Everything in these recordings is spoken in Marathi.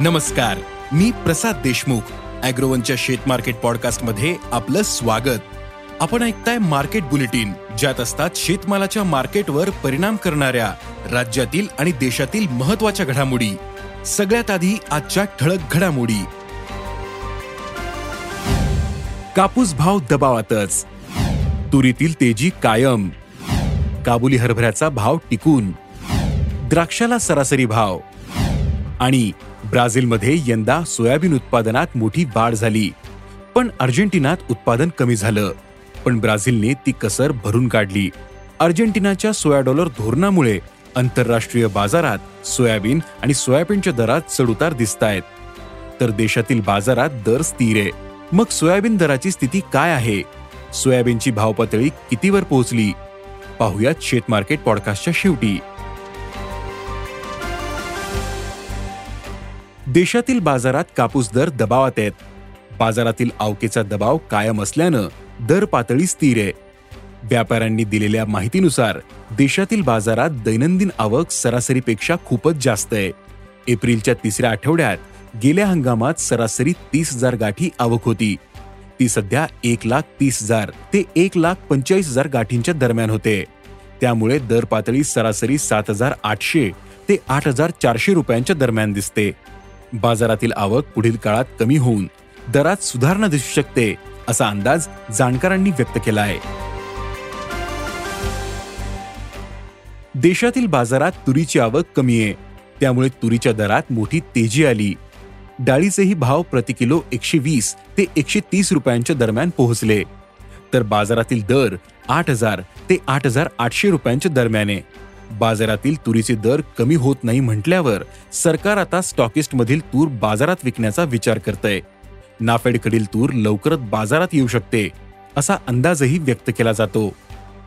नमस्कार मी प्रसाद देशमुख अॅग्रोवनच्या शेत मार्केट पॉडकास्टमध्ये आपलं स्वागत. आपण ऐकताय मार्केट बुलेटिन ज्यात असतात शेतमालाच्या मार्केटवर परिणाम करणाऱ्या राज्यातील आणि देशातील महत्त्वाच्या घडामोडी. सगळ्यात आधी आजच्या ठळक घडामोडी. कापूस भाव दबावातच. तुरीतील तेजी कायम. काबुली हरभऱ्याचा भाव टिकून. द्राक्षाला सरासरी भाव. आणि ब्राझीलमध्ये यंदा सोयाबीन उत्पादनात मोठी वाढ झाली. पण अर्जेंटिनात उत्पादन कमी झालं. पण ब्राझीलने ती कसर भरून काढली. अर्जेंटिनाच्या सोया डॉलर धोरणामुळे आंतरराष्ट्रीय बाजारात सोयाबीन आणि सोयाबीनच्या दरात चढउतार दिसत आहेत तर देशातील बाजारात दर स्थिर आहे. मग सोयाबीन दराची स्थिती काय आहे? सोयाबीनची भावपातळी कितीवर पोहोचली? पाहुयात शेत मार्केट पॉडकास्टच्या शेवटी. देशातील बाजारात कापूस दर दबावात आहेत. बाजारातील आवकेचा दबाव कायम असल्यानं दर पातळी स्थिर आहे. व्यापाऱ्यांनी दिलेल्या माहितीनुसार देशातील बाजारात दैनंदिन आवक सरासरीपेक्षा खूपच जास्त आहे. एप्रिलच्या तिसऱ्या आठवड्यात गेल्या हंगामात सरासरी तीस हजार गाठी आवक होती. ती सध्या एक लाख तीस हजार ते एक लाख पंचेचाळीस हजार गाठींच्या दरम्यान होते. त्यामुळे दर पातळी सरासरी सात हजार आठशे ते आठ हजार चारशे रुपयांच्या दरम्यान दिसते. बाजारातील आवक पुढील काळात कमी होऊन दरात सुधारणा दिसू शकते असा अंदाज जाणकारांनी व्यक्त केला आहे देशातील बाजारात तुरीची आवक कमी आहे. त्यामुळे तुरीच्या दरात मोठी तेजी आली. डाळीचेही भाव प्रति किलो एकशे वीस ते एकशे तीस रुपयांच्या दरम्यान पोहोचले. तर बाजारातील दर आठ हजार ते आठ हजार आठशे रुपयांच्या दरम्यान आहे. बाजारातील तुरीचे दर कमी होत नाही म्हटल्यावर सरकार आता स्टॉकिस्टमधील तूर बाजारात विकण्याचा विचार करतय. नाफेडकडील तूर लवकरच बाजारात येऊ शकते असा अंदाजही व्यक्त केला जातो.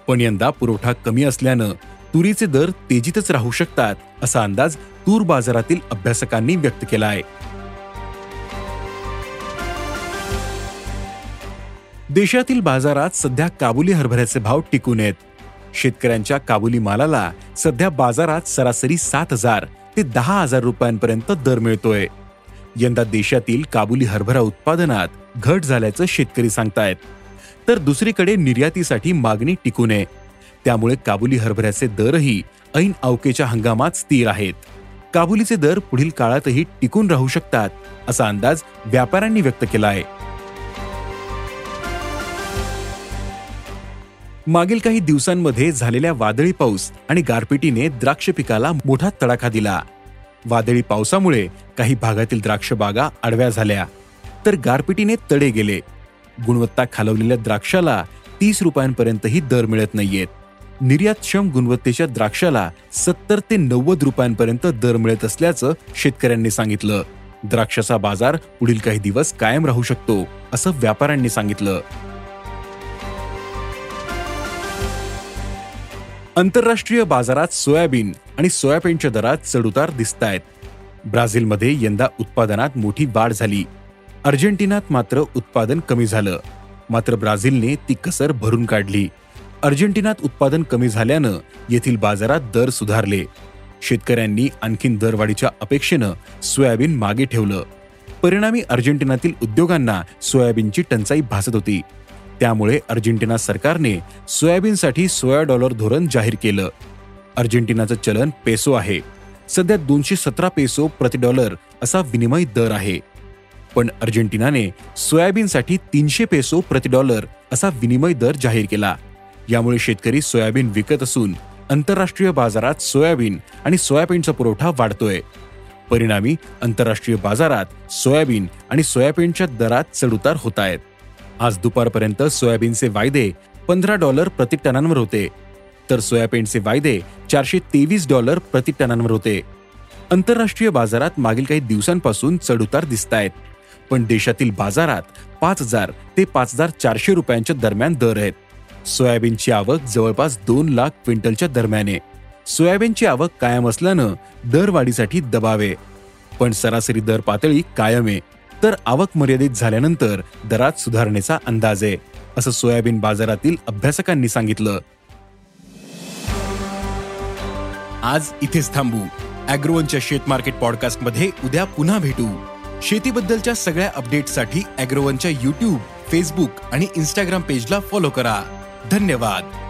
पण यंदा पुरवठा कमी असल्यानं तुरीचे दर तेजीतच राहू शकतात असा अंदाज तूर बाजारातील अभ्यासकांनी व्यक्त केला आहे देशातील बाजारात सध्या काबुली हरभऱ्याचे भाव टिकून आहेत. शेतकऱ्यांच्या काबुली मालाला सध्या बाजारात सरासरी सात हजार ते दहा हजार रुपयांपर्यंत दर मिळतोय. यंदा देशातील काबुली हरभरा उत्पादनात घट झाल्याचं शेतकरी सांगतायत. तर दुसरीकडे निर्यातीसाठी मागणी टिकू नये. त्यामुळे काबुली हरभऱ्याचे दरही ऐन अवकेच्या हंगामात स्थिर आहेत. काबुलीचे दर पुढील काळातही टिकून राहू शकतात असा अंदाज व्यापाऱ्यांनी व्यक्त केला आहे. मागील काही दिवसांमध्ये झालेल्या वादळी पाऊस आणि गारपिटीने द्राक्ष पिकाला मोठा तडाखा दिला. वादळी पावसामुळे काही भागातील द्राक्ष बागा आडव्या झाल्या तर गारपिटीने तडे गेले. गुणवत्ता खालवलेल्या द्राक्षाला तीस रुपयांपर्यंतही दर मिळत नाहीयेत. निर्यातक्षम गुणवत्तेच्या द्राक्षाला सत्तर ते नव्वद रुपयांपर्यंत दर मिळत असल्याचं शेतकऱ्यांनी सांगितलं. द्राक्षाचा बाजार पुढील काही दिवस कायम राहू शकतो असं व्यापाऱ्यांनी सांगितलं. आंतरराष्ट्रीय बाजारात सोयाबीन आणि सोयाबीनच्या दरात चढउतार दिसत आहेत ब्राझीलमध्ये यंदा उत्पादनात मोठी वाढ झाली. अर्जेंटिनात मात्र उत्पादन कमी झालं. मात्र ब्राझीलने ती कसर भरून काढली. अर्जेंटिनात उत्पादन कमी झाल्यानं येथील बाजारात दर सुधारले. शेतकऱ्यांनी आणखीन दरवाढीच्या अपेक्षेनं सोयाबीन मागे ठेवलं. परिणामी अर्जेंटिनातील उद्योगांना सोयाबीनची टंचाई भासत होती. त्यामुळे अर्जेंटिना सरकारने सोयाबीनसाठी सोया डॉलर धोरण जाहीर केलं. अर्जेंटिनाचं चलन पेसो आहे. सध्या दोनशे सतरा पेसो प्रति डॉलर असा विनिमय दर आहे. पण अर्जेंटिनाने सोयाबीनसाठी तीनशे पेसो प्रति डॉलर असा विनिमय दर जाहीर केला. यामुळे शेतकरी सोयाबीन विकत असून आंतरराष्ट्रीय बाजारात सोयाबीन आणि सोयाबीनचा पुरवठा वाढतोय. परिणामी आंतरराष्ट्रीय बाजारात सोयाबीन आणि सोयाबीनच्या दरात चढउतार होत आहेत आज दुपारपर्यंत सोयाबीनचे वायदे पंधरा डॉलर प्रति टनांवर होते. तर सोयाबीनचे वायदे चारशे तेवीस डॉलर प्रति टनांवर होते. आंतरराष्ट्रीय बाजारात मागील काही दिवसांपासून चढउतार दिसत आहेत पण देशातील बाजारात पाच हजार ते पाच हजार चारशे रुपयांच्या दरम्यान दर आहेत. सोयाबीनची आवक जवळपास दोन लाख क्विंटलच्या दरम्यान. आहे सोयाबीनची आवक कायम असल्यानं दरवाढीसाठी दबावे पण सरासरी दर पातळी कायम आहे. तर आवक मर्यादित झाल्यानंतर दरात सुधारणेचा अंदाज आहे असं सोयाबीन बाजारातील अभ्यासकांनी सांगितलं. आज इथेच थांबू. अॅग्रोवनच्या शेत मार्केट पॉडकास्टमध्ये उद्या पुन्हा भेटू. शेतीबद्दलच्या सगळ्या अपडेटसाठी अॅग्रोवनच्या युट्यूब फेसबुक आणि इंस्टाग्राम पेजला फॉलो करा. धन्यवाद.